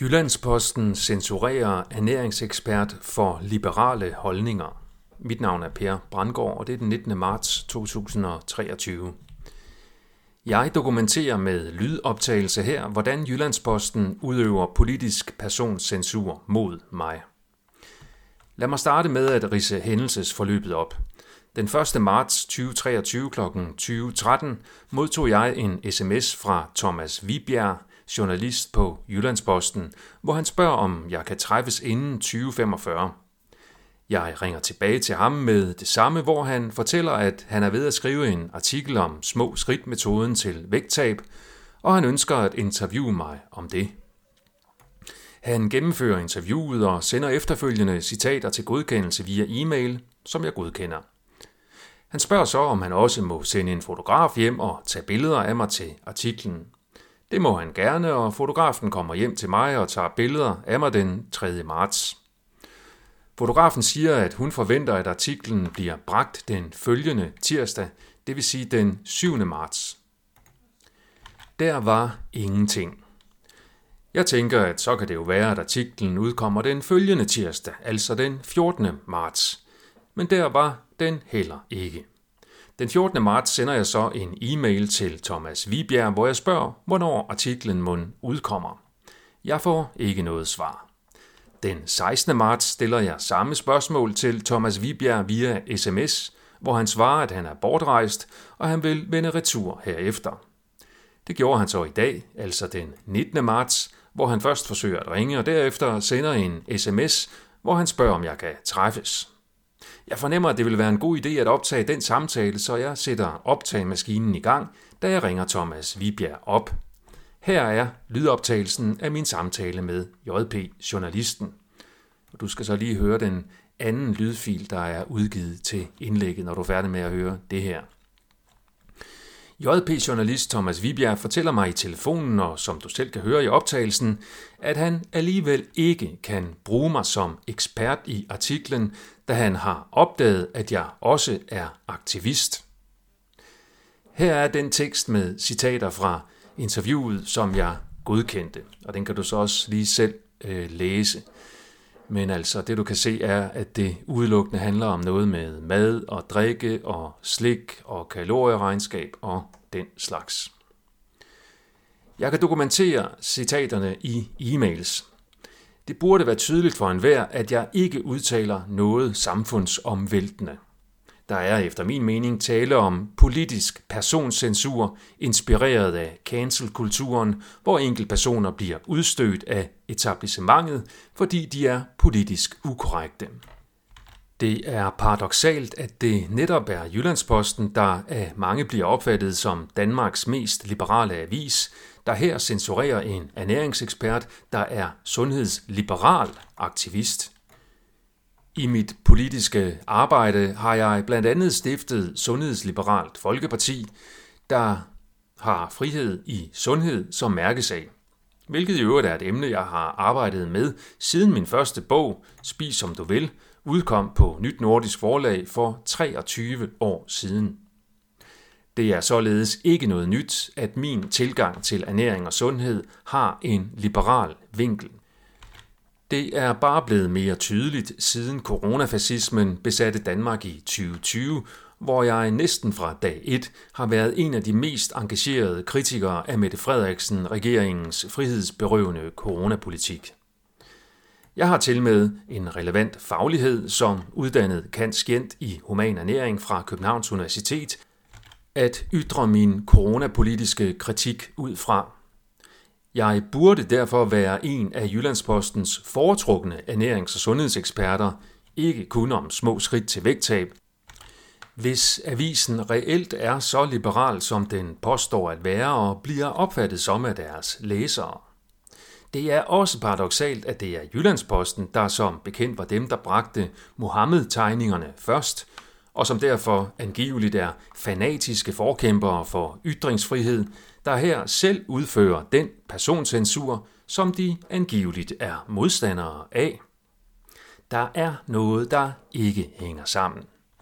Jyllandsposten censurerer ernæringsekspert for liberale holdninger. Mit navn er Per Brandgaard, og det er den 19. marts 2023. Jeg dokumenterer med lydoptagelse her, hvordan Jyllandsposten udøver politisk personscensur mod mig. Lad mig starte med at rise hændelsesforløbet op. Den 1. marts 2023 kl. 20.13 modtog jeg en sms fra Thomas Vibjerg, journalist på Jyllandsposten, hvor han spørger, om jeg kan træffes inden 2045. Jeg ringer tilbage til ham med det samme, hvor han fortæller, at han er ved at skrive en artikel om små skridt-metoden til vægttab, og han ønsker at interviewe mig om det. Han gennemfører interviewet og sender efterfølgende citater til godkendelse via e-mail, som jeg godkender. Han spørger så, om han også må sende en fotograf hjem og tage billeder af mig til artiklen. Det må han gerne, og fotografen kommer hjem til mig og tager billeder af mig den 3. marts. Fotografen siger, at hun forventer, at artiklen bliver bragt den følgende tirsdag, det vil sige den 7. marts. Der var ingenting. Jeg tænker, at så kan det jo være, at artiklen udkommer den følgende tirsdag, altså den 14. marts. Men der var den heller ikke. Den 14. marts sender jeg så en e-mail til Thomas Vibjerg, hvor jeg spørger, hvornår artiklen mund udkommer. Jeg får ikke noget svar. Den 16. marts stiller jeg samme spørgsmål til Thomas Vibjerg via sms, hvor han svarer, at han er bortrejst, og han vil vende retur herefter. Det gjorde han så i dag, altså den 19. marts, hvor han først forsøger at ringe, og derefter sender en sms, hvor han spørger, om jeg kan træffes. Jeg fornemmer, at det vil være en god idé at optage den samtale, så jeg sætter optagemaskinen i gang, da jeg ringer Thomas Vibjerg op. Her er lydoptagelsen af min samtale med JP Journalisten. Du skal så lige høre den anden lydfil, der er udgivet til indlægget, når du er færdig med at høre det her. JP-journalist Thomas Vibjerg fortæller mig i telefonen, og som du selv kan høre i optagelsen, at han alligevel ikke kan bruge mig som ekspert i artiklen, da han har opdaget, at jeg også er aktivist. Her er den tekst med citater fra interviewet, som jeg godkendte, og den kan du så også lige selv øh, læse. Men altså, det du kan se er, at det udelukkende handler om noget med mad og drikke og slik og kalorieregnskab og den slags. Jeg kan dokumentere citaterne i e-mails. Det burde være tydeligt for enhver, at jeg ikke udtaler noget samfundsomvæltende. Der er efter min mening tale om politisk personcensur, inspireret af cancelkulturen, hvor enkeltpersoner bliver udstødt af etablissementet, fordi de er politisk ukorrekte. Det er paradoxalt, at det netop er Jyllandsposten, der af mange bliver opfattet som Danmarks mest liberale avis, der her censurerer en ernæringsekspert, der er sundhedsliberal aktivist. I mit politiske arbejde har jeg blandt andet stiftet Sundhedsliberalt Folkeparti, der har frihed i sundhed som mærkesag. Hvilket i øvrigt er et emne, jeg har arbejdet med siden min første bog, Spis som du vil, udkom på Nyt Nordisk Forlag for 23 år siden. Det er således ikke noget nyt, at min tilgang til ernæring og sundhed har en liberal vinkel. Det er bare blevet mere tydeligt siden coronafascismen besatte Danmark i 2020, hvor jeg næsten fra dag 1 har været en af de mest engagerede kritikere af Mette Frederiksen regeringens frihedsberøvende coronapolitik. Jeg har til med en relevant faglighed som uddannet kantskjent i human ernæring fra Københavns Universitet at ytre min coronapolitiske kritik ud fra. Jeg burde derfor være en af Jyllandspostens foretrukne ernærings- og sundhedseksperter, ikke kun om små skridt til vægttab. Hvis avisen reelt er så liberal, som den påstår at være, og bliver opfattet som af deres læsere. Det er også paradoxalt, at det er Jyllandsposten, der som bekendt var dem, der bragte Mohammed-tegningerne først, og som derfor angiveligt er fanatiske forkæmpere for ytringsfrihed, der her selv udfører den personcensur, som de angiveligt er modstandere af. Der er noget, der ikke hænger sammen.